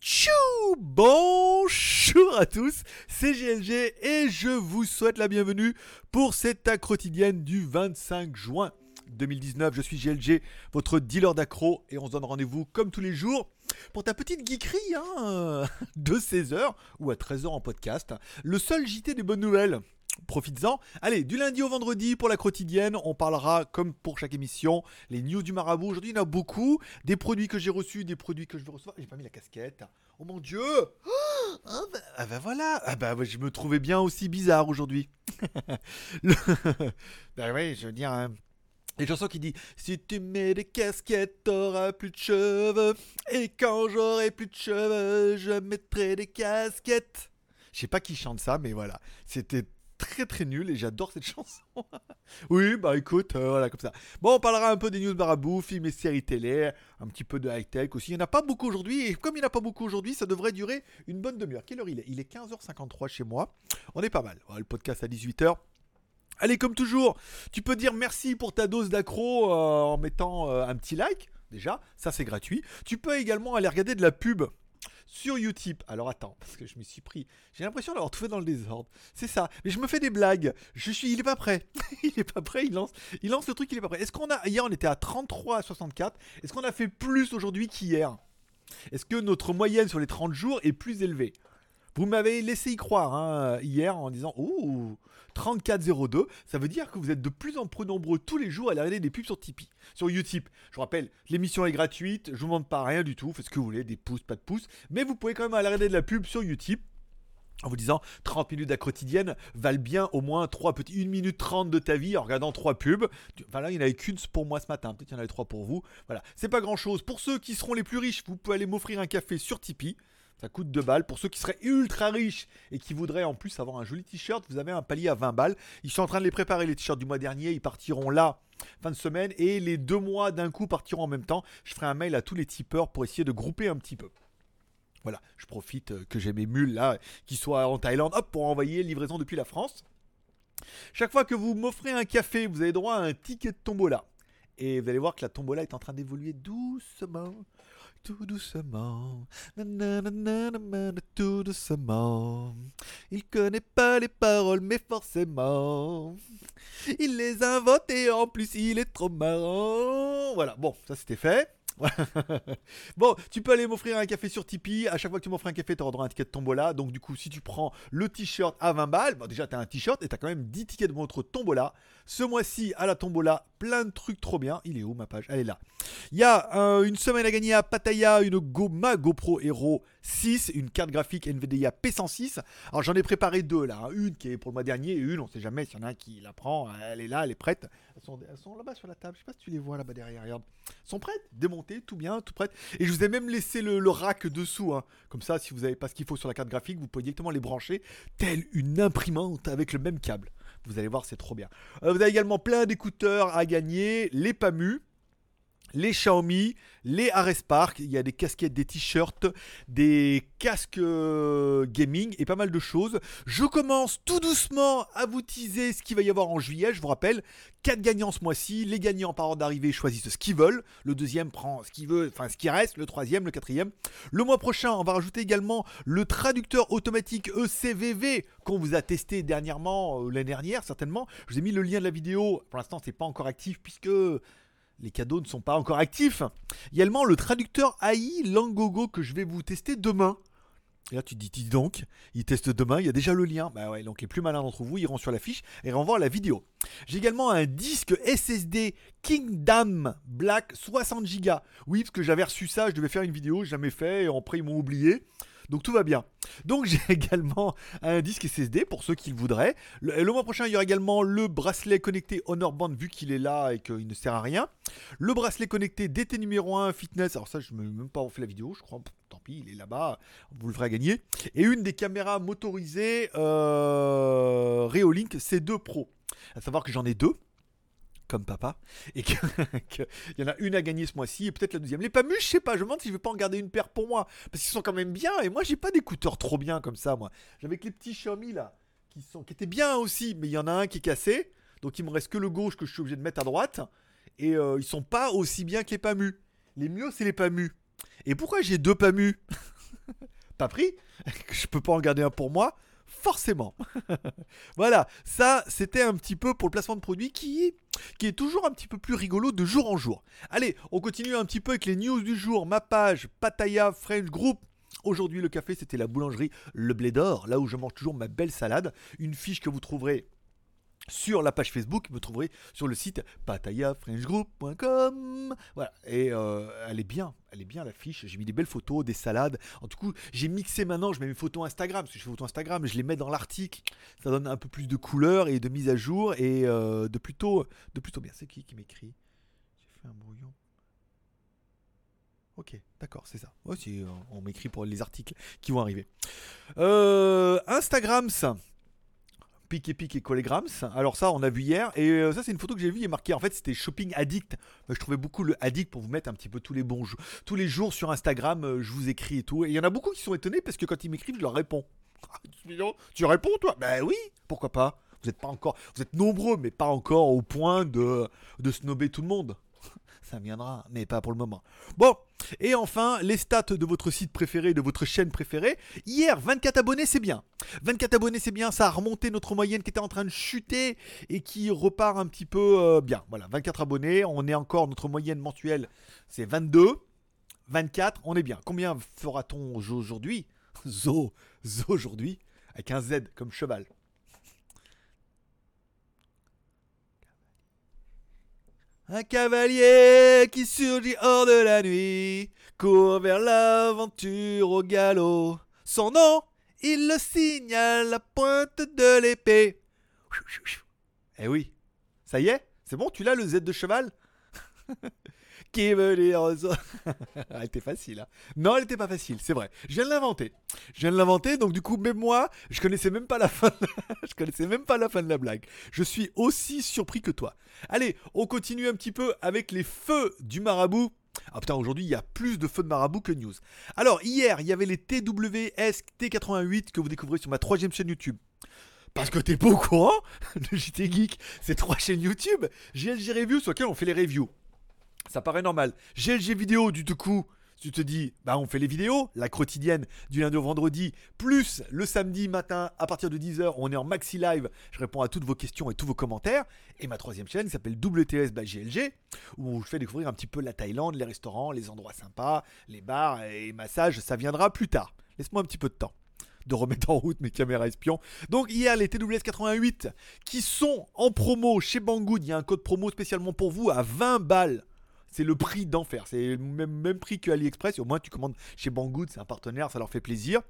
Tchou Bonjour à tous, c'est GLG et je vous souhaite la bienvenue pour cette accro quotidienne du 25 juin 2019. Je suis GLG, votre dealer d'accro et on se donne rendez-vous comme tous les jours pour ta petite geekerie hein, de 16h ou à 13h en podcast. Le seul JT des bonnes nouvelles profites-en. Allez, du lundi au vendredi pour la quotidienne, on parlera comme pour chaque émission, les news du marabout. Aujourd'hui, il y en a beaucoup, des produits que j'ai reçus, des produits que je vais recevoir. J'ai pas mis la casquette. Oh mon dieu ah, bah, ah bah, voilà Ah bah je me trouvais bien aussi bizarre aujourd'hui. Le... bah oui, je veux dire... Hein. Les chansons qui dit Si tu mets des casquettes, t'auras plus de cheveux. Et quand j'aurai plus de cheveux, je mettrai des casquettes. Je sais pas qui chante ça, mais voilà. C'était très très nul et j'adore cette chanson. oui, bah écoute, euh, voilà comme ça. Bon, on parlera un peu des news barabou, films et séries télé, un petit peu de high-tech aussi. Il n'y en a pas beaucoup aujourd'hui et comme il n'y en a pas beaucoup aujourd'hui, ça devrait durer une bonne demi-heure. Quelle heure il est? Il est 15h53 chez moi. On est pas mal. le podcast à 18h. Allez, comme toujours, tu peux dire merci pour ta dose d'accro euh, en mettant euh, un petit like. Déjà, ça c'est gratuit. Tu peux également aller regarder de la pub sur Utip. Alors attends, parce que je me suis pris. J'ai l'impression d'avoir tout fait dans le désordre. C'est ça. Mais je me fais des blagues. Je suis. Il est pas prêt. il est pas prêt. Il lance. Il lance le truc. Il est pas prêt. Est-ce qu'on a. Hier, on était à 33 à 64. Est-ce qu'on a fait plus aujourd'hui qu'hier? Est-ce que notre moyenne sur les 30 jours est plus élevée? Vous m'avez laissé y croire hein, hier en disant Oh 3402, ça veut dire que vous êtes de plus en plus nombreux tous les jours à regarder des pubs sur Tipeee, sur Utip. Je vous rappelle, l'émission est gratuite, je vous demande pas rien du tout, faites ce que vous voulez, des pouces, pas de pouces, mais vous pouvez quand même aller regarder de la pub sur Utip en vous disant 30 minutes à quotidienne valent bien au moins 3 petits 1 minute 30 de ta vie en regardant 3 pubs. Enfin là, il n'y en avait qu'une pour moi ce matin, peut-être qu'il y en avait 3 pour vous. Voilà, c'est pas grand chose. Pour ceux qui seront les plus riches, vous pouvez aller m'offrir un café sur Tipeee. Ça coûte 2 balles. Pour ceux qui seraient ultra riches et qui voudraient en plus avoir un joli t-shirt, vous avez un palier à 20 balles. Ils sont en train de les préparer, les t-shirts du mois dernier. Ils partiront là, fin de semaine. Et les deux mois d'un coup partiront en même temps. Je ferai un mail à tous les tipeurs pour essayer de grouper un petit peu. Voilà, je profite euh, que j'ai mes mules là, qui soient en Thaïlande, hop, pour envoyer livraison depuis la France. Chaque fois que vous m'offrez un café, vous avez droit à un ticket de tombola. Et vous allez voir que la tombola est en train d'évoluer doucement, tout doucement, tout doucement. Il connaît pas les paroles, mais forcément, il les invente et en plus il est trop marrant. Voilà, bon, ça c'était fait. bon, tu peux aller m'offrir un café sur Tipeee. À chaque fois que tu m'offres un café, tu auras droit un ticket de tombola. Donc, du coup, si tu prends le t-shirt à 20 balles, bon, déjà, tu as un t-shirt et tu as quand même 10 tickets de votre tombola. Ce mois-ci, à la tombola, plein de trucs trop bien. Il est où ma page? Elle est là. Il y a euh, une semaine à gagner à Pattaya, une Go, ma GoPro Hero 6, une carte graphique NVIDIA P106. Alors, j'en ai préparé deux là. Hein. Une qui est pour le mois dernier et une, on sait jamais s'il y en a un qui la prend. Elle est là, elle est prête. Elles sont, là-bas sur la table. Je sais pas si tu les vois là-bas derrière. Regarde. Sont prêtes, démontées, tout bien, tout prêtes. Et je vous ai même laissé le, rack dessous. Hein. Comme ça, si vous n'avez pas ce qu'il faut sur la carte graphique, vous pouvez directement les brancher, telle une imprimante avec le même câble. Vous allez voir, c'est trop bien. Euh, vous avez également plein d'écouteurs à gagner, les PAMU, les Xiaomi, les Ares Park, il y a des casquettes, des t-shirts, des casques euh, gaming et pas mal de choses. Je commence tout doucement à vous teaser ce qu'il va y avoir en juillet. Je vous rappelle, 4 gagnants ce mois-ci. Les gagnants par ordre d'arrivée choisissent ce qu'ils veulent. Le deuxième prend ce qu'il veut, enfin ce qui reste. Le troisième, le quatrième. Le mois prochain, on va rajouter également le traducteur automatique ECVV qu'on vous a testé dernièrement, euh, l'année dernière certainement. Je vous ai mis le lien de la vidéo. Pour l'instant, c'est pas encore actif puisque les cadeaux ne sont pas encore actifs. Également le traducteur AI Langogo que je vais vous tester demain. Et là, tu dis, dis donc, il teste demain, il y a déjà le lien. Bah ouais, donc les plus malins d'entre vous iront sur la fiche et voir la vidéo. J'ai également un disque SSD Kingdom Black 60 Go. Oui, parce que j'avais reçu ça, je devais faire une vidéo, jamais fait, et après ils m'ont oublié. Donc tout va bien. Donc j'ai également un disque SSD pour ceux qui le voudraient. Le, mois prochain, il y aura également le bracelet connecté Honor Band vu qu'il est là et qu'il ne sert à rien. Le bracelet connecté DT numéro 1 fitness. Alors ça, je ne me même pas fait la vidéo, je crois. Tant pis, il est là-bas. Vous le ferez gagner. Et une des caméras motorisées euh, Reolink C2 Pro. À savoir que j'en ai deux comme papa, et qu'il y en a une à gagner ce mois-ci, et peut-être la deuxième. Les Pamus, je sais pas, je me demande si je vais pas en garder une paire pour moi, parce qu'ils sont quand même bien, et moi j'ai pas d'écouteurs trop bien comme ça, moi. J'avais que les petits Xiaomi là, qui, sont, qui étaient bien aussi, mais il y en a un qui est cassé, donc il me reste que le gauche que je suis obligé de mettre à droite, et euh, ils sont pas aussi bien que les Pamus. Les mieux, c'est les Pamus. Et pourquoi j'ai deux PAMU Pas pris Je peux pas en garder un pour moi Forcément. voilà, ça c'était un petit peu pour le placement de produits qui, est toujours un petit peu plus rigolo de jour en jour. Allez, on continue un petit peu avec les news du jour. Ma page Pataya French Group. Aujourd'hui, le café, c'était la boulangerie Le Blé d'Or, là où je mange toujours ma belle salade. Une fiche que vous trouverez sur la page Facebook, vous trouverez sur le site patayafrenchgroup.com. Voilà, et euh, elle est bien, elle est bien l'affiche. J'ai mis des belles photos, des salades. En tout cas, j'ai mixé maintenant, je mets mes photos Instagram, parce que je fais photos Instagram, je les mets dans l'article. Ça donne un peu plus de couleur et de mise à jour et euh, de plutôt, de plutôt bien. C'est qui qui m'écrit? J'ai fait un brouillon. Ok, d'accord, c'est ça. Aussi, euh, on m'écrit pour les articles qui vont arriver. Instagram, ça. Pic et Pic et Collegrams. Alors ça, on a vu hier. Et euh, ça, c'est une photo que j'ai vue et marquée. En fait, c'était Shopping Addict. je trouvais beaucoup le Addict pour vous mettre un petit peu tous les bons jours. Tous les jours sur Instagram, euh, je vous écris et tout. Et il y en a beaucoup qui sont étonnés parce que quand ils m'écrivent, je leur réponds. tu réponds, toi? Ben oui, pourquoi pas? Vous êtes pas encore... Vous êtes nombreux, mais pas encore au point de, de snober tout le monde ça viendra, mais pas pour le moment. Bon, et enfin, les stats de votre site préféré, de votre chaîne préférée. Hier, 24 abonnés, c'est bien. 24 abonnés, c'est bien, ça a remonté notre moyenne qui était en train de chuter et qui repart un petit peu euh, bien. Voilà, 24 abonnés, on est encore, notre moyenne mensuelle, c'est 22. 24, on est bien. Combien fera-t-on aujourd'hui? Zo, zo aujourd'hui, avec un Z comme cheval. Un cavalier qui surgit hors de la nuit, court vers l'aventure au galop. Son nom, il le signe à la pointe de l'épée. Eh oui, ça y est, c'est bon, tu l'as le Z de cheval? qui veut dire Elle était facile. Hein. non, elle était pas facile, c'est vrai. Je viens de l'inventer. Je viens de l'inventer, donc du coup, même moi, je connaissais même pas la fin. je connaissais même pas la fin de la blague. Je suis aussi surpris que toi. Allez, on continue un petit peu avec les feux du marabout. Ah putain, aujourd'hui il y a plus de feux de marabout que news. Alors hier, il y avait les TWS T88 que vous découvrez sur ma troisième chaîne YouTube. Parce que t'es pas au courant, le JT Geek, c'est trois chaînes YouTube. GLG Review sur lesquelles on fait les reviews. Ça paraît normal. GLG vidéo, du tout coup, tu te dis, bah on fait les vidéos, la quotidienne du lundi au vendredi, plus le samedi matin à partir de 10h, on est en maxi live, je réponds à toutes vos questions et tous vos commentaires. Et ma troisième chaîne s'appelle WTS by GLG, où je fais découvrir un petit peu la Thaïlande, les restaurants, les endroits sympas, les bars et massages, ça viendra plus tard. Laisse-moi un petit peu de temps de remettre en route mes caméras espions. Donc hier les TWS 88 qui sont en promo chez Banggood, il y a un code promo spécialement pour vous à 20 balles c'est le prix d'enfer. C'est le même, même, prix que AliExpress. au moins, tu commandes chez Banggood, c'est un partenaire, ça leur fait plaisir.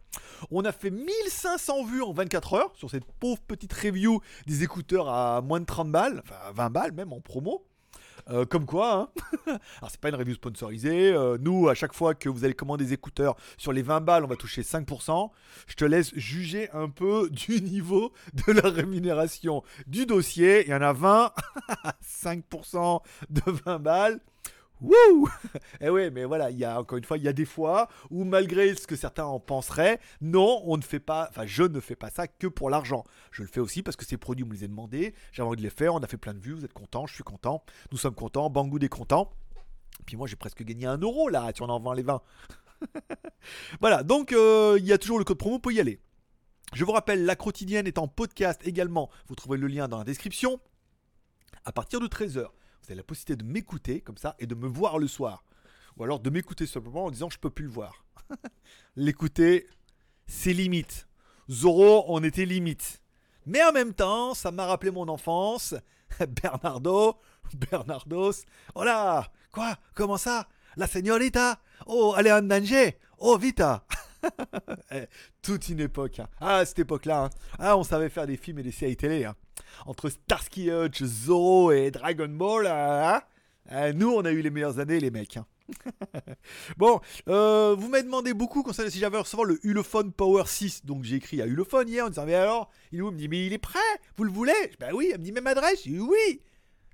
On a fait 1500 vues en 24 heures sur cette pauvre petite review des écouteurs à moins de 30 balles, enfin 20 balles même en promo. Euh, comme quoi, hein alors c'est pas une review sponsorisée. Euh, nous, à chaque fois que vous allez commander des écouteurs sur les 20 balles, on va toucher 5%. Je te laisse juger un peu du niveau de la rémunération du dossier. Il y en a 20, 5% de 20 balles. Wouh Eh oui, mais voilà, il y a encore une fois, il y a des fois où malgré ce que certains en penseraient, non, on ne fait pas, enfin je ne fais pas ça que pour l'argent. Je le fais aussi parce que ces produits, on me les a demandés, j'ai envie de les faire, on a fait plein de vues, vous êtes contents, je suis content, nous sommes contents, Banggood est content. Puis moi j'ai presque gagné un euro là, tu en en vends les 20. voilà, donc euh, il y a toujours le code promo pour y aller. Je vous rappelle, la quotidienne est en podcast également, vous trouvez le lien dans la description. À partir de 13h, vous la possibilité de m'écouter comme ça et de me voir le soir. Ou alors de m'écouter simplement en disant je peux plus le voir. L'écouter, c'est limite. Zoro, on était limite. Mais en même temps, ça m'a rappelé mon enfance. Bernardo, Bernardos. Oh Quoi Comment ça? La señorita? Oh, elle est danger? Oh, vita eh, Toute une époque. Hein. Ah, cette époque-là. Hein. Ah, on savait faire des films et des séries télé. Hein entre Starsky Hutch, Zoro et Dragon Ball, hein, hein, nous on a eu les meilleures années les mecs. Hein. bon, euh, vous m'avez demandé beaucoup concernant si j'avais recevoir le Ulefone Power 6. Donc j'ai écrit à Ulefone hier en disant Mais alors Il me dit Mais il est prêt Vous le voulez? Ben oui, elle me dit Même adresse? Je dis Oui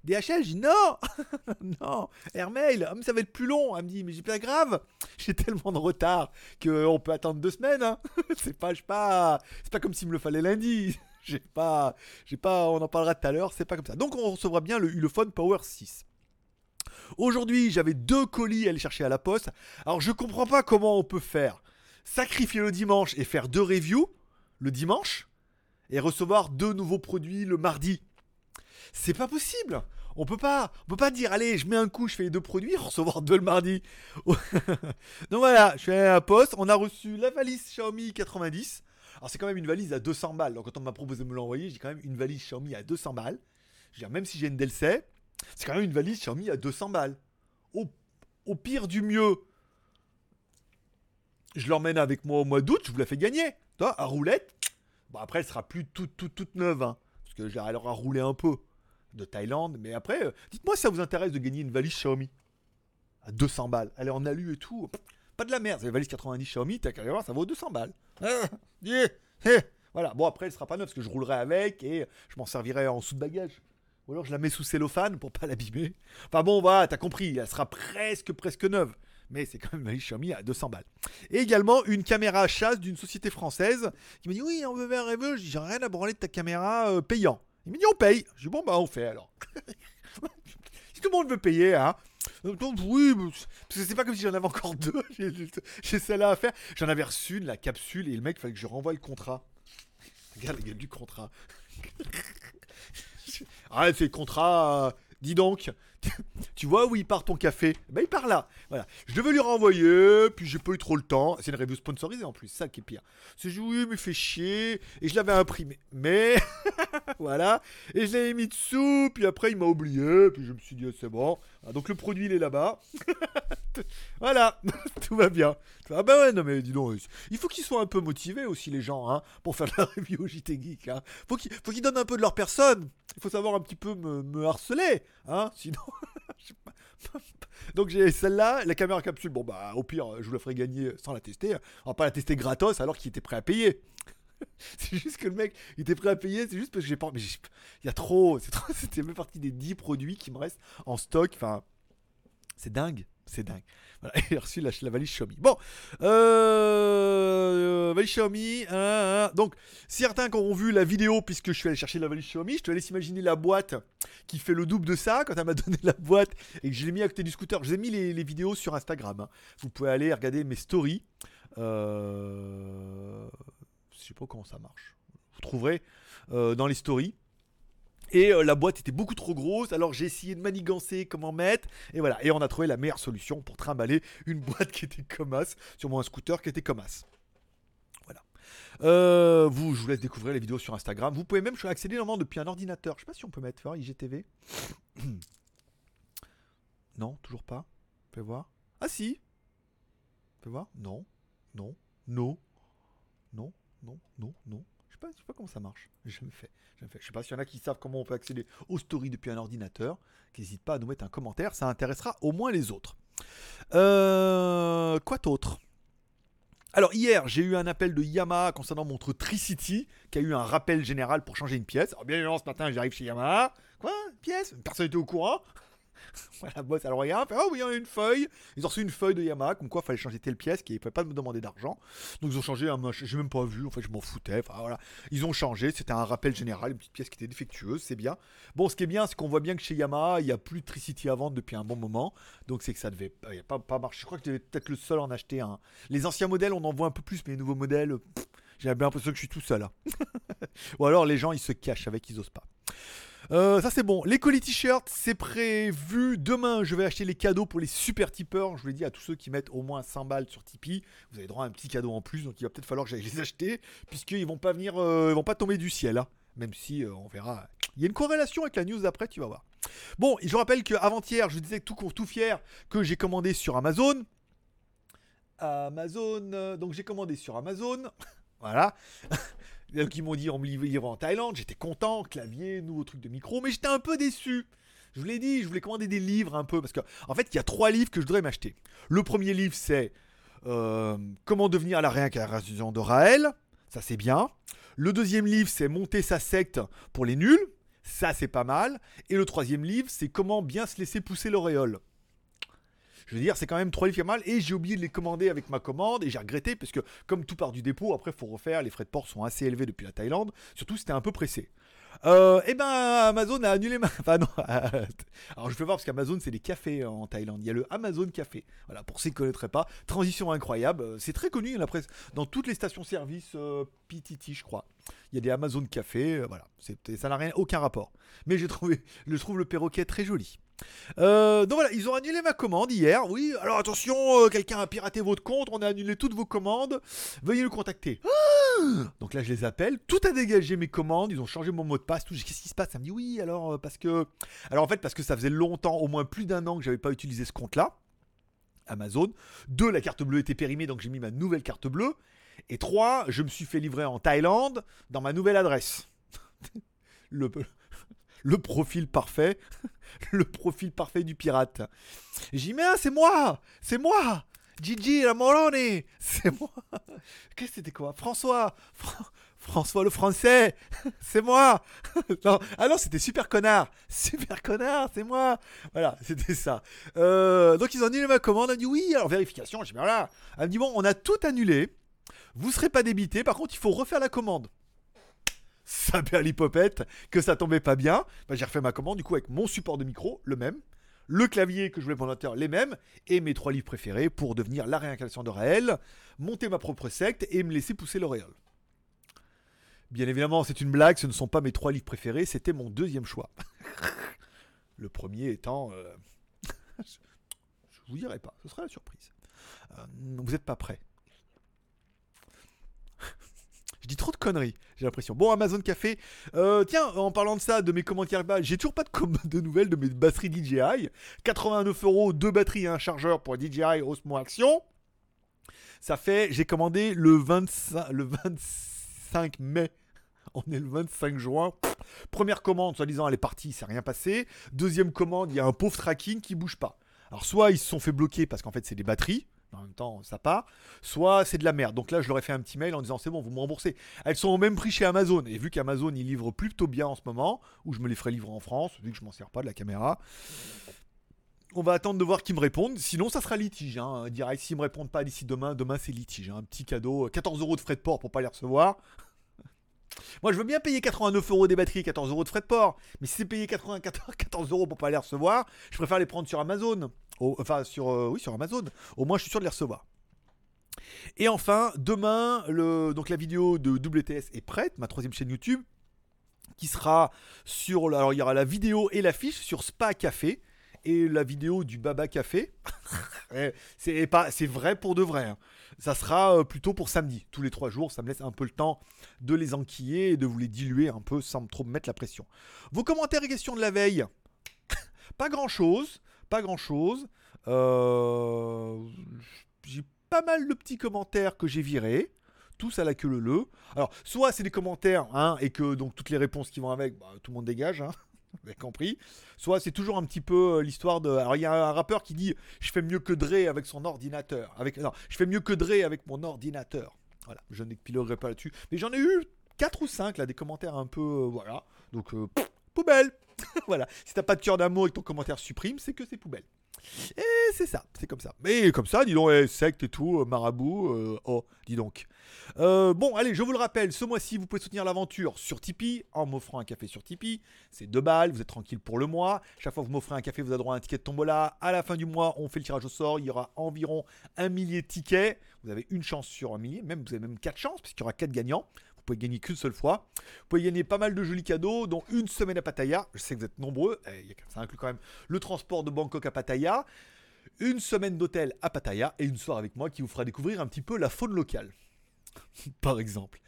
DHL, je dis non, non, Airmail, ah, ça va être plus long. Elle me dit, mais j'ai pas grave, j'ai tellement de retard qu'on peut attendre deux semaines. c'est pas, pas, c'est pas comme s'il me le fallait lundi. j'ai pas, j'ai pas, on en parlera tout à l'heure, c'est pas comme ça. Donc on recevra bien le Ulefone Power 6. Aujourd'hui, j'avais deux colis à aller chercher à la poste. Alors, je comprends pas comment on peut faire sacrifier le dimanche et faire deux reviews le dimanche et recevoir deux nouveaux produits le mardi. C'est pas possible. On peut pas, on peut pas dire allez, je mets un coup, je fais les deux produits, recevoir deux le mardi. Donc voilà, je suis allé à la poste, on a reçu la valise Xiaomi 90. Alors c'est quand même une valise à 200 balles. Donc quand on m'a proposé de me l'envoyer, j'ai quand même une valise Xiaomi à 200 balles. Je veux dire, même si j'ai une DLC, c'est quand même une valise Xiaomi à 200 balles. Au, pire du mieux, je l'emmène avec moi au mois d'août, je vous la fais gagner. Toi, à roulette. Bon, après, elle sera plus toute, toute, toute neuve. Hein, parce que elle aura roulé un peu de Thaïlande. Mais après, euh, dites-moi si ça vous intéresse de gagner une valise Xiaomi. À 200 balles. Elle est en alu et tout. Pas de la merde. C'est valise 90 Xiaomi, t'as qu'à ça vaut 200 balles. Ah, voilà. Bon, après, elle sera pas neuve parce que je roulerai avec et je m'en servirai en sous bagage. Ou alors je la mets sous cellophane pour pas l'abîmer. Enfin bon, voilà, t'as compris. Elle sera presque, presque neuve mais c'est quand même une Xiaomi à 200 balles. Et également une caméra chasse d'une société française qui m'a dit Oui, on veut un rêveux. J'ai rien à branler de ta caméra euh, payant. Il m'a dit On paye. Je dis Bon, bah, on fait alors. si tout le monde veut payer, hein. Donc, oui, parce que c'est pas comme si j'en avais encore deux. J'ai celle-là à faire. J'en avais reçu une, la capsule, et le mec, fallait que je renvoie le contrat. Regarde la gueule du contrat. ah, c'est le contrat. dis donc, tu vois où il part ton café? Ben il part là. Voilà. Je devais lui renvoyer, puis j'ai pas eu trop le temps. C'est une review sponsorisée en plus, ça qui est pire. C'est oui, mais fait chier. Et je l'avais imprimé. Mais voilà. Et je l'avais mis dessous, puis après il m'a oublié, puis je me suis dit c'est bon. donc le produit il est là-bas. voilà, tout va bien. Ah ben ouais, non mais dis donc, il faut qu'ils soient un peu motivés aussi les gens, hein, pour faire la review JT Geek. Hein. Faut qu'ils donnent un peu de leur personne. Il faut savoir un petit peu me, me harceler, hein, sinon. Donc j'ai celle-là, la caméra capsule. Bon bah au pire, je vous la ferai gagner sans la tester. On va pas la tester gratos alors qu'il était prêt à payer. c'est juste que le mec il était prêt à payer, c'est juste parce que j'ai pas. Mais il y a trop. C'était même partie des 10 produits qui me restent en stock. Enfin, c'est dingue. C'est dingue. Voilà, il a reçu la, valise Xiaomi. Bon, euh, valise Xiaomi. Hein, hein, hein. Donc, certains qui auront vu la vidéo, puisque je suis allé chercher la valise Xiaomi, je te laisse imaginer la boîte qui fait le double de ça quand elle m'a donné la boîte et que je l'ai mis à côté du scooter. Je vous ai mis les, vidéos sur Instagram. Vous pouvez aller regarder mes stories. Euh, je sais pas comment ça marche. Vous trouverez euh, dans les stories. Et euh, la boîte était beaucoup trop grosse, alors j'ai essayé de manigancer comment mettre. Et voilà, et on a trouvé la meilleure solution pour trimballer une boîte qui était comme as, sur un scooter qui était comme as. Voilà. Euh, vous, je vous laisse découvrir les vidéos sur Instagram. Vous pouvez même accéder normalement depuis un ordinateur. Je sais pas si on peut mettre IGTV. non, toujours pas. Fais voir. Ah si. Fais voir. Non. Non. Non. Non. Non. Non. Non je sais pas comment ça marche. Je me fais. Je fais. Je sais pas s'il y en a qui savent comment on peut accéder aux stories depuis un ordinateur. N'hésite pas à nous mettre un commentaire, ça intéressera au moins les autres. Euh, quoi d'autre? Alors hier, j'ai eu un appel de Yamaha concernant mon Tricity, qui a eu un rappel général pour changer une pièce. Alors bien évidemment, ce matin, j'arrive chez Yamaha. Quoi? Pièce? Personne n'était au courant? voilà, boss, alors regarde, oh oui, y a une feuille. Ils ont reçu une feuille de Yamaha, comme quoi il fallait changer telle pièce, qui ne pouvaient pas me demander d'argent. Donc ils ont changé j'ai même pas vu, en fait je m'en foutais. Enfin voilà, ils ont changé, c'était un rappel général, une petite pièce qui était défectueuse, c'est bien. Bon, ce qui est bien, c'est qu'on voit bien que chez Yamaha, il n'y a plus de Tricity à vendre depuis un bon moment. Donc c'est que ça devait pas, pas marcher. Je crois que tu peut-être le seul à en acheter un. Les anciens modèles, on en voit un peu plus, mais les nouveaux modèles, j'ai bien l'impression que je suis tout seul là. Ou alors les gens, ils se cachent avec, ils osent pas. Euh, ça c'est bon. Les colis t-shirts, c'est prévu. Demain, je vais acheter les cadeaux pour les super tipeurs. Je vous l'ai dit à tous ceux qui mettent au moins 100 balles sur Tipeee. Vous avez droit à un petit cadeau en plus. Donc il va peut-être falloir que j'aille les acheter. Puisqu'ils vont pas venir, euh, ils vont pas tomber du ciel. Hein. Même si euh, on verra. Il y a une corrélation avec la news d'après, tu vas voir. Bon, je rappelle qu'avant-hier, je disais tout, tout fier que j'ai commandé sur Amazon. Amazon. Donc j'ai commandé sur Amazon. voilà. Donc ils m'ont dit on me livre en Thaïlande, j'étais content, clavier, nouveau truc de micro, mais j'étais un peu déçu. Je vous l'ai dit, je voulais commander des livres un peu, parce qu'en en fait, il y a trois livres que je voudrais m'acheter. Le premier livre, c'est euh, Comment devenir la réincarnation de Raël. Ça, c'est bien. Le deuxième livre, c'est Monter sa secte pour les nuls. Ça, c'est pas mal. Et le troisième livre, c'est Comment bien se laisser pousser l'auréole. Je veux dire, c'est quand même trois livres qui mal. Et j'ai oublié de les commander avec ma commande. Et j'ai regretté parce que, comme tout part du dépôt, après, faut refaire. Les frais de port sont assez élevés depuis la Thaïlande. Surtout, c'était un peu pressé. Euh, eh ben, Amazon a annulé ma. Enfin, non. Alors, je vais voir parce qu'Amazon, c'est des cafés en Thaïlande. Il y a le Amazon Café. Voilà, pour ceux qui ne connaîtraient pas. Transition incroyable. Euh, c'est très connu. Dans toutes les stations-service euh, PTT, je crois. Il y a des Amazon Café. Euh, voilà. Ça n'a rien, aucun rapport. Mais j'ai trouvé, je trouve le perroquet très joli. Euh, donc voilà, ils ont annulé ma commande hier. Oui, alors attention, euh, quelqu'un a piraté votre compte, on a annulé toutes vos commandes. Veuillez le contacter. donc là, je les appelle. Tout a dégagé mes commandes. Ils ont changé mon mot de passe. Tout. Qu'est-ce qui se passe? Ça me dit oui. Alors euh, parce que, alors en fait, parce que ça faisait longtemps, au moins plus d'un an que j'avais pas utilisé ce compte-là. Amazon. Deux, la carte bleue était périmée, donc j'ai mis ma nouvelle carte bleue. Et trois, je me suis fait livrer en Thaïlande dans ma nouvelle adresse. le, le profil parfait, le profil parfait du pirate. Dit, mais ah, c'est moi, c'est moi, Gigi Morone, c'est moi. Qu'est-ce que c'était quoi? François, François le français, c'est moi. non, ah non, c'était super connard, super connard, c'est moi. Voilà, c'était ça. Euh, donc ils ont annulé ma commande, on a dit oui, alors vérification, j'ai dit voilà. Elle me dit bon, on a tout annulé, vous serez pas débité, par contre il faut refaire la commande ça l'hypopète que ça tombait pas bien. Bah, j'ai refait ma commande du coup avec mon support de micro, le même, le clavier que je voulais pour l'ordinateur, les mêmes, et mes trois livres préférés pour devenir la réincarnation de Raël, monter ma propre secte et me laisser pousser l'auréole. Bien évidemment, c'est une blague, ce ne sont pas mes trois livres préférés, c'était mon deuxième choix. le premier étant... Euh, je vous dirai pas, ce sera la surprise. Euh, vous n'êtes pas prêts. Je dis trop de conneries, j'ai l'impression. Bon, Amazon Café. Euh, tiens, en parlant de ça, de mes commentaires, bah, j'ai toujours pas de, nouvelles de mes batteries DJI. 89 euros, deux batteries et un chargeur pour DJI Osmo Action. Ça fait, j'ai commandé le 25, le 25 mai. On est le 25 juin. Première commande, soi-disant, elle est partie, c'est rien passé. Deuxième commande, il y a un pauvre tracking qui bouge pas. Alors, soit ils se sont fait bloquer parce qu'en fait, c'est des batteries en même temps ça part, soit c'est de la merde. Donc là, je leur ai fait un petit mail en disant c'est bon, vous me remboursez. Elles sont au même prix chez Amazon. Et vu qu'Amazon il livre plutôt bien en ce moment, ou je me les ferai livrer en France, vu que je m'en sers pas de la caméra. On va attendre de voir qu'ils me répondent. Sinon, ça sera litige. Hein. Direct, s'ils me répondent pas d'ici demain, demain c'est litige. Hein. Un petit cadeau, 14 euros de frais de port pour pas les recevoir. Moi, je veux bien payer 89 euros des batteries, 14 euros de frais de port. Mais si c'est payer 94, 14 euros pour pas les recevoir, je préfère les prendre sur Amazon enfin, sur, euh, oui, sur Amazon. Au moins, je suis sûr de les recevoir. Et enfin, demain, le, donc la vidéo de WTS est prête, ma troisième chaîne YouTube, qui sera sur. Alors, il y aura la vidéo et l'affiche sur Spa Café et la vidéo du Baba Café. c'est pas, c'est vrai pour de vrai. Hein. Ça sera euh, plutôt pour samedi, tous les trois jours. Ça me laisse un peu le temps de les enquiller et de vous les diluer un peu sans trop me mettre la pression. Vos commentaires et questions de la veille, pas grand chose pas grand chose. Euh, j'ai pas mal de petits commentaires que j'ai virés. Tous à la queue le le. Alors, soit c'est des commentaires, hein, et que donc toutes les réponses qui vont avec, bah, tout le monde dégage, hein, vous compris. Soit c'est toujours un petit peu euh, l'histoire de. Alors, il y a un rappeur qui dit Je fais mieux que Dre avec son ordinateur. Avec... Non, je fais mieux que Dre avec mon ordinateur. Voilà, je n'expilerai pas là-dessus. Mais j'en ai eu 4 ou 5 là, des commentaires un peu. Euh, voilà. Donc, poubelle voilà. Si t'as pas de cœur d'amour et que ton commentaire supprime, c'est que c'est poubelle. Et c'est ça, c'est comme ça. Mais comme ça, dis donc, eh, secte et tout, euh, marabout, euh, oh, dis donc. Euh, bon, allez, je vous le rappelle, ce mois-ci, vous pouvez soutenir l'aventure sur Tipeee en m'offrant un café sur Tipeee. C'est 2 balles, vous êtes tranquille pour le mois. Chaque fois que vous m'offrez un café, vous avez droit à un ticket de tombola. À la fin du mois, on fait le tirage au sort. Il y aura environ un millier de tickets. Vous avez une chance sur un millier, même vous avez même 4 chances, puisqu'il y aura 4 gagnants. Pouvez gagner qu'une seule fois. Vous pouvez gagner pas mal de jolis cadeaux, dont une semaine à Pattaya. Je sais que vous êtes nombreux. Eh, ça inclut quand même le transport de Bangkok à Pattaya. Une semaine d'hôtel à Pattaya et une soirée avec moi qui vous fera découvrir un petit peu la faune locale. Par exemple.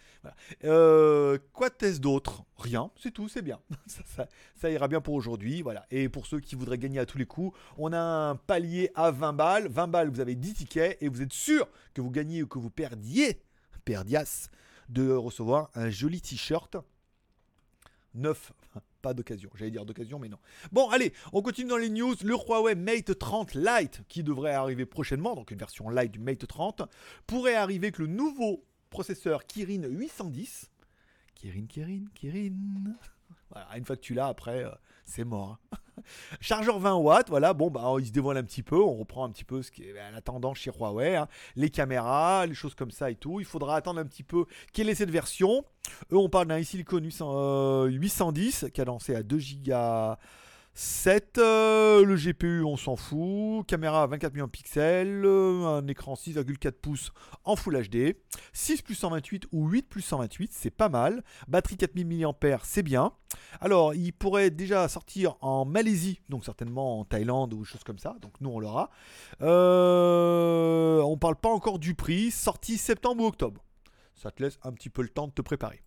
Euh, quoi test d'autre Rien, c'est tout, c'est bien. ça, ira bien pour aujourd'hui. Voilà. Et pour ceux qui voudraient gagner à tous les coups, on a un palier à 20 balles. 20 balles, vous avez 10 tickets et vous êtes sûr que vous gagnez ou que vous perdiez, perdias, de recevoir un joli t-shirt neuf. Pas d'occasion, j'allais dire d'occasion, mais non. Bon, allez, on continue dans les news. Le Huawei Mate 30 Lite, qui devrait arriver prochainement, donc une version light du Mate 30, pourrait arriver avec le nouveau processeur Kirin 810. Kirin, Kirin, Kirin. Voilà, une fois que tu l'as, après, euh, c'est mort. hein. Chargeur 20 watts, voilà, bon, bah, il se dévoile un petit peu, on reprend un petit peu ce qui est à la chez Huawei, hein. les caméras, les choses comme ça et tout. Il faudra attendre un petit peu quelle est cette version. Eux, on parle d'un Silicon 800, euh, 810 cadencé à 2 Go 7, euh, le GPU on s'en fout, caméra 24 millions de pixels, euh, un écran 6,4 pouces en Full HD, 6 plus 128 ou 8 plus 128, c'est pas mal, batterie 4000 mAh, c'est bien. Alors, il pourrait déjà sortir en Malaisie, donc certainement en Thaïlande ou choses comme ça, donc nous on l'aura. Euh, on parle pas encore du prix, sortie septembre ou octobre. Ça te laisse un petit peu le temps de te préparer.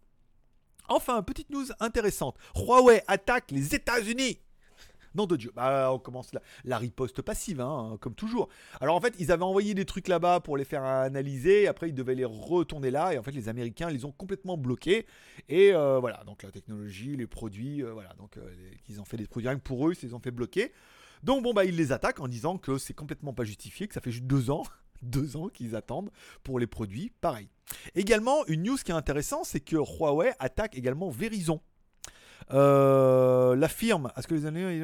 Enfin, petite news intéressante. Huawei attaque les États-Unis. Nom de Dieu. Bah, on commence la, riposte passive, hein, comme toujours. Alors en fait, ils avaient envoyé des trucs là-bas pour les faire analyser. Après, ils devaient les retourner là. Et en fait, les Américains les ont complètement bloqués. Et euh, voilà, donc la technologie, les produits, euh, voilà. Donc euh, ils ont fait des produits pour eux, ils les ont fait bloquer. Donc bon, bah, ils les attaquent en disant que c'est complètement pas justifié, que ça fait juste deux ans. Deux ans qu'ils attendent pour les produits, pareil. Également, une news qui est intéressante, c'est que Huawei attaque également Verizon. Euh, la firme, est-ce que les années,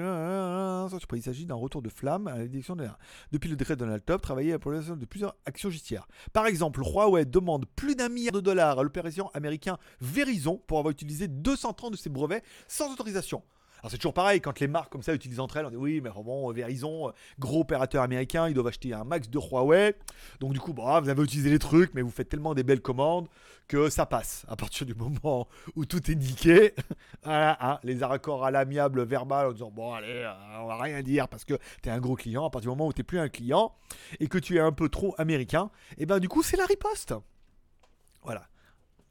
il s'agit d'un retour de flamme à la direction de depuis le décret de Donald Trump, travailler pour l'ensemble de plusieurs actions judiciaires. Par exemple, Huawei demande plus d'un milliard de dollars à l'opération américain Verizon pour avoir utilisé 230 de ses brevets sans autorisation. C'est toujours pareil, quand les marques comme ça utilisent entre elles, on dit oui, mais bon, Verizon, euh, gros opérateur américain, ils doivent acheter un max de Huawei. Donc du coup, bon, vous avez utilisé les trucs, mais vous faites tellement des belles commandes que ça passe. À partir du moment où tout est niqué, voilà, hein, les accords à l'amiable verbal en disant bon allez, euh, on va rien dire parce que t'es un gros client. À partir du moment où t'es plus un client et que tu es un peu trop américain, et ben du coup c'est la riposte. Voilà,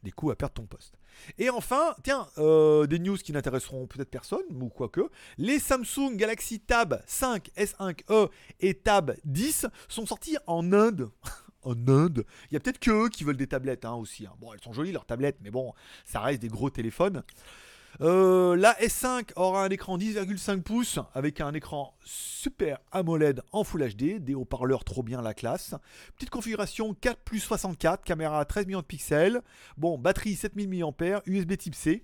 des coups à perdre ton poste. Et enfin, tiens, euh, des news qui n'intéresseront peut-être personne, ou quoique, les Samsung Galaxy Tab 5, S5e et Tab 10 sont sortis en Inde. en Inde. Il y a peut-être que eux qui veulent des tablettes hein, aussi. hein. Bon, elles sont jolies leurs tablettes, mais bon, ça reste des gros téléphones. Euh, la S5 aura un écran 10,5 pouces avec un écran super AMOLED en Full HD, des haut-parleurs trop bien la classe. Petite configuration 4 plus 64, caméra à 13 millions de pixels. Bon, batterie 7000 mAh, USB type C.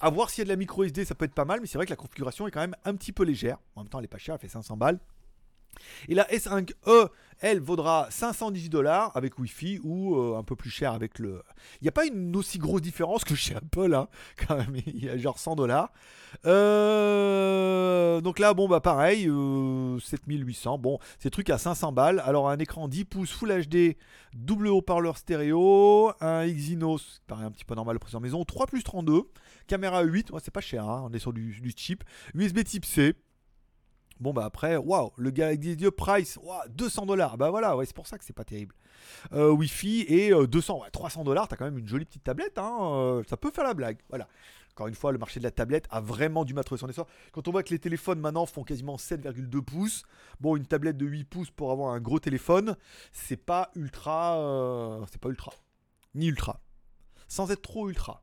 À voir s'il y a de la micro SD, ça peut être pas mal, mais c'est vrai que la configuration est quand même un petit peu légère. En même temps, elle est pas chère, elle fait 500 balles. Et la S5e, elle vaudra 518 dollars avec Wi-Fi ou euh, un peu plus cher avec le. Il n'y a pas une aussi grosse différence que chez Apple, hein, quand même. Il y a genre 100 dollars. Euh, donc là, bon, bah pareil, euh, 7800. Bon, c'est truc à 500 balles. Alors, un écran 10 pouces Full HD, double haut-parleur stéréo, un Exynos, qui paraît un petit peu normal le en maison, 3 plus 32, caméra 8, ouais, c'est pas cher, hein, on est sur du, du USB type C. Bon bah après, waouh, le des yeux price, waouh, 200 dollars, bah voilà, ouais, c'est pour ça que c'est pas terrible. Euh, Wi-Fi et euh, 200, ouais, 300 dollars, t'as quand même une jolie petite tablette, hein, euh, ça peut faire la blague, voilà. Encore une fois, le marché de la tablette a vraiment du trouver son essor. Quand on voit que les téléphones maintenant font quasiment 7,2 pouces, bon, une tablette de 8 pouces pour avoir un gros téléphone, c'est pas ultra, euh, c'est pas ultra, ni ultra, sans être trop ultra.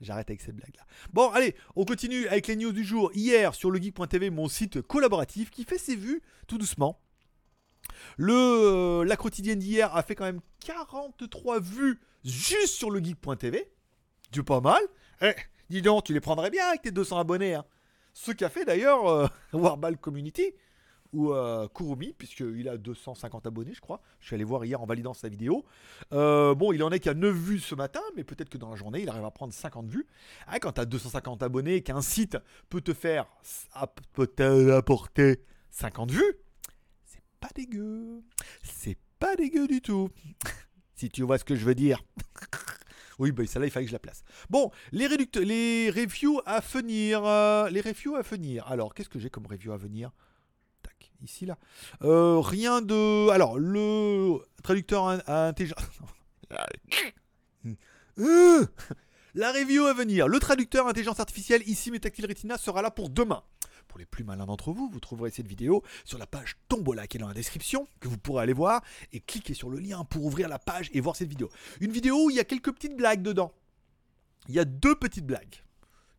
J'arrête avec cette blague là. Bon, allez, on continue avec les news du jour. Hier, sur legeek.tv, mon site collaboratif qui fait ses vues tout doucement. Le, euh, la quotidienne d'hier a fait quand même 43 vues juste sur legeek.tv. C'est pas mal. Eh, dis donc, tu les prendrais bien avec tes 200 abonnés. Hein. Ce qu'a fait d'ailleurs euh, Warball Community ou euh, Kurumi, puisqu'il a 250 abonnés, je crois. Je suis allé voir hier en validant sa vidéo. Euh, bon, il en est qu'à 9 vues ce matin, mais peut-être que dans la journée, il arrive à prendre 50 vues. Ah, quand tu as 250 abonnés et qu'un site peut te faire, peut t'apporter 50 vues, c'est pas dégueu. C'est pas dégueu du tout. si tu vois ce que je veux dire. Oui, bah celle-là, il fallait que je la place. Bon, les, les reviews à venir. euh, les reviews à venir. Alors, qu'est-ce que j'ai comme review à venir? Ici, là. Euh, rien de. Alors, le traducteur in- à intelligence. Euh, La review à venir. Le traducteur intelligence artificielle, ici Metactile Retina, sera là pour demain. Pour les plus malins d'entre vous, vous trouverez cette vidéo sur la page Tombola qui est dans la description, que vous pourrez aller voir, et cliquer sur le lien pour ouvrir la page et voir cette vidéo. Une vidéo où il y a quelques petites blagues dedans. Il y a deux petites blagues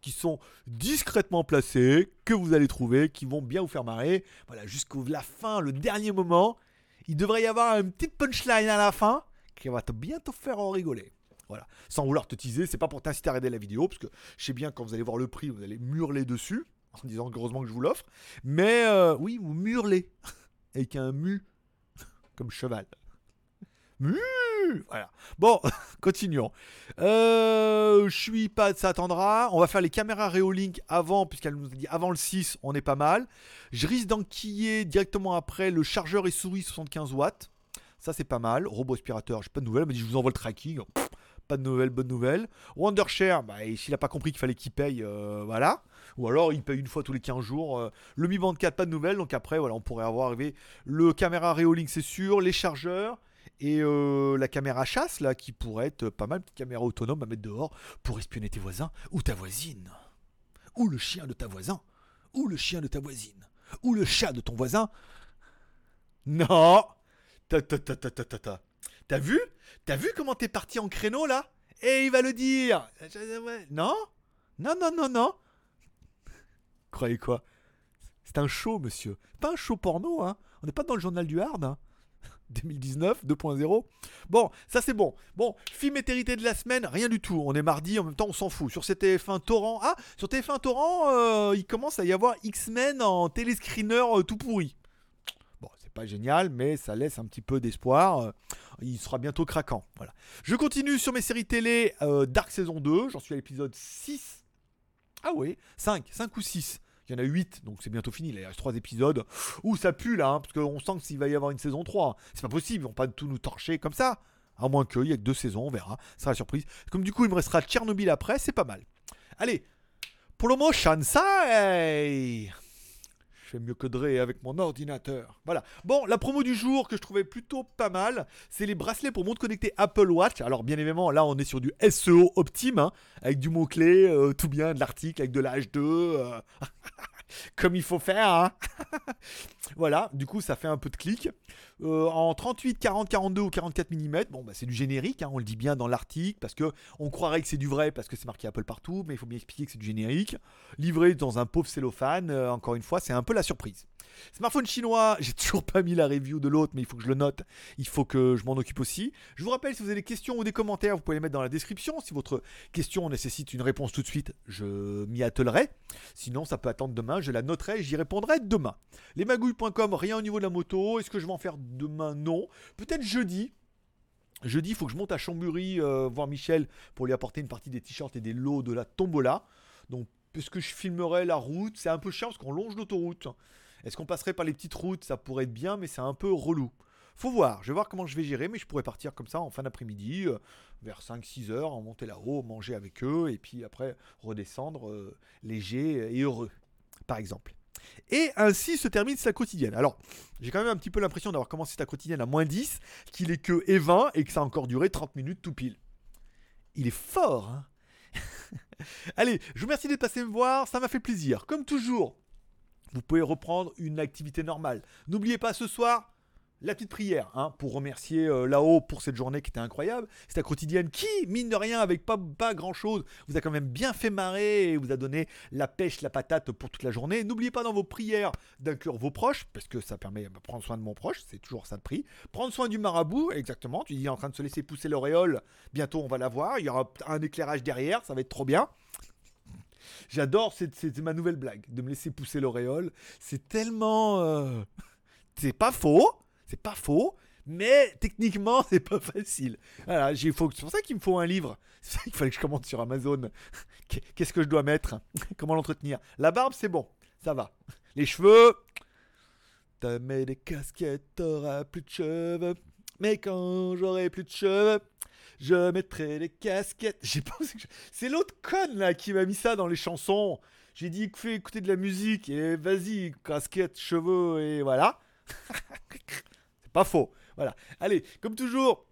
qui sont discrètement placées, que vous allez trouver, qui vont bien vous faire marrer. Voilà, jusqu'au la fin, le dernier moment, il devrait y avoir une petite punchline à la fin qui va te bien te faire en rigoler. Voilà. Sans vouloir te teaser, c'est pas pour t'inciter à regarder la vidéo, parce que je sais bien quand vous allez voir le prix, vous allez murler dessus, en disant heureusement que je vous l'offre. Mais euh, oui, vous murlez. Avec un mu, comme cheval. Mu Voilà. Bon, continuons. Euh, je suis pas, ça attendra. On va faire les caméras Reolink avant, puisqu'elle nous a dit avant le 6, on est pas mal. Je risque d'enquiller directement après le chargeur et souris 75 watts. Ça, c'est pas mal. Robot aspirateur, j'ai pas de nouvelles. Elle m'a dit, je vous envoie le tracking. pas de nouvelles, bonne nouvelle. Wondershare, bah, s'il a pas compris qu'il fallait qu'il paye, euh, voilà. Ou alors il paye une fois tous les 15 jours. Euh. le Mi Band 4, pas de nouvelles. Donc après, voilà, on pourrait avoir arrivé le caméra Reolink, c'est sûr, les chargeurs. Et euh, la caméra chasse, là, qui pourrait être pas mal, petite caméra autonome à mettre dehors pour espionner tes voisins ou ta voisine. Ou le chien de ta voisin. Ou le chien de ta voisine. Ou le chat de ton voisin. Non ta, ta, ta, ta, ta, ta. T'as vu? T'as vu comment t'es parti en créneau là? Et il va le dire Non? Non, non, non, non Croyez quoi? C'est un show, monsieur. Pas un show porno, hein On n'est pas dans le journal du hard, hein 2019, 2.0. Bon, ça c'est bon. Bon, film étérité de la semaine, rien du tout. On est mardi, en même temps on s'en fout. Sur TF1 Torrent, ah, sur TF1 Torrent, euh, il commence à y avoir X-Men en téléscreener euh, tout pourri. Bon, c'est pas génial, mais ça laisse un petit peu d'espoir. Euh, il sera bientôt craquant. Voilà. Je continue sur mes séries télé Dark saison 2. J'en suis à l'épisode 6. Ah oui, 5, 5 ou 6. Il y en a 8, donc c'est bientôt fini. Il reste 3 épisodes. Ouh, ça pue là, hein, parce qu'on sent qu'il va y avoir une saison 3. C'est pas possible, ils vont pas tout nous torcher comme ça. À moins qu'il y ait que deux saisons, on verra. Ce sera la surprise. Comme du coup, il me restera Tchernobyl après, c'est pas mal. Allez, pour le moment, Shansai je fais mieux que Dre avec mon ordinateur. Voilà. Bon, la promo du jour que je trouvais plutôt pas mal, c'est les bracelets pour montre connectée Apple Watch. Alors, bien évidemment, là, on est sur du SEO optime, hein, avec du mot-clé, euh, tout bien, de l'article, avec de H2. Euh. comme il faut faire. Hein. voilà, du coup, ça fait un peu de clic. Euh, en 38, 40, 42 ou 44 mm, bon, bah, c'est du générique, hein, on le dit bien dans l'article, parce que on croirait que c'est du vrai, parce que c'est marqué Apple partout, mais il faut bien expliquer que c'est du générique. Livré dans un pauvre cellophane, euh, encore une fois, c'est un peu la surprise. Smartphone chinois, j'ai toujours pas mis la review de l'autre, mais il faut que je le note. Il faut que je m'en occupe aussi. Je vous rappelle, si vous avez des questions ou des commentaires, vous pouvez les mettre dans la description. Si votre question nécessite une réponse tout de suite, je m'y attelerai. Sinon, ça peut attendre demain. Je la noterai et j'y répondrai demain. Lesmagouilles.com, rien au niveau de la moto. Est-ce que je vais en faire demain? Non. Peut-être jeudi. Jeudi, il faut que je monte à Chambury euh, voir Michel pour lui apporter une partie des t-shirts et des lots de la tombola. Donc, puisque je filmerai la route, c'est un peu cher parce qu'on longe l'autoroute. Est-ce qu'on passerait par les petites routes? Ça pourrait être bien, mais c'est un peu relou. Faut voir, je vais voir comment je vais gérer, mais je pourrais partir comme ça en fin d'après-midi, euh, vers 5-6 heures, en monter là-haut, manger avec eux, et puis après redescendre euh, léger et heureux, par exemple. Et ainsi se termine sa quotidienne. Alors, j'ai quand même un petit peu l'impression d'avoir commencé sa quotidienne à moins 10, qu'il est que et 20 et que ça a encore duré 30 minutes tout pile. Il est fort, hein? Allez, je vous remercie d'être passé me voir, ça m'a fait plaisir. Comme toujours, vous pouvez reprendre une activité normale. N'oubliez pas ce soir, la petite prière hein, pour remercier euh, là-haut pour cette journée qui était incroyable. C'est la quotidienne qui, mine de rien, avec pas, pas grand-chose, vous a quand même bien fait marrer et vous a donné la pêche, la patate pour toute la journée. N'oubliez pas dans vos prières d'inclure vos proches, parce que ça permet de prendre soin de mon proche, c'est toujours ça de prix. Prendre soin du marabout, exactement. Tu dis, en train de se laisser pousser l'auréole, bientôt on va la voir. Il y aura un éclairage derrière, ça va être trop bien. J'adore, c'est ma nouvelle blague, de me laisser pousser l'auréole. C'est tellement... Euh, c'est pas faux, c'est pas faux, mais techniquement, c'est pas facile. Voilà, c'est pour ça qu'il me faut un livre. Qu'il fallait que je commande sur Amazon. Qu'est-ce que je dois mettre? Comment l'entretenir? La barbe, c'est bon, ça va. Les cheveux, t'as mis des casquettes, t'auras plus de cheveux. Mais quand j'aurai plus de cheveux, je mettrai des casquettes. J'ai que c'est l'autre conne là qui m'a mis ça dans les chansons. J'ai dit fais écouter de la musique et vas-y casquette, cheveux et voilà. c'est pas faux. Voilà. Allez, comme toujours,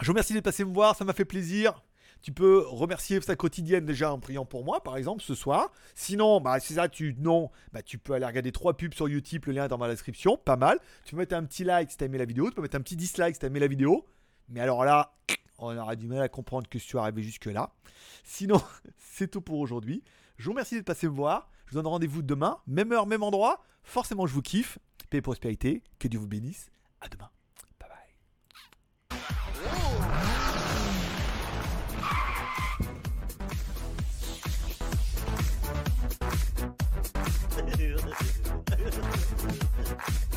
je vous remercie d'être passé me voir, ça m'a fait plaisir. Tu peux remercier sa quotidienne déjà en priant pour moi, par exemple, ce soir. Sinon, bah, si ça, tu non, bah, tu peux aller regarder trois pubs sur YouTube, le lien est dans ma description, pas mal. Tu peux mettre un petit like si t'as aimé la vidéo, tu peux mettre un petit dislike si t'as aimé la vidéo. Mais alors là, on aura du mal à comprendre que si tu arrivé jusque-là. Sinon, c'est tout pour aujourd'hui. Je vous remercie de passer me voir. Je vous donne rendez-vous demain, même heure, même endroit. Forcément, je vous kiffe. Paix et prospérité. Que Dieu vous bénisse. À demain. Bye bye.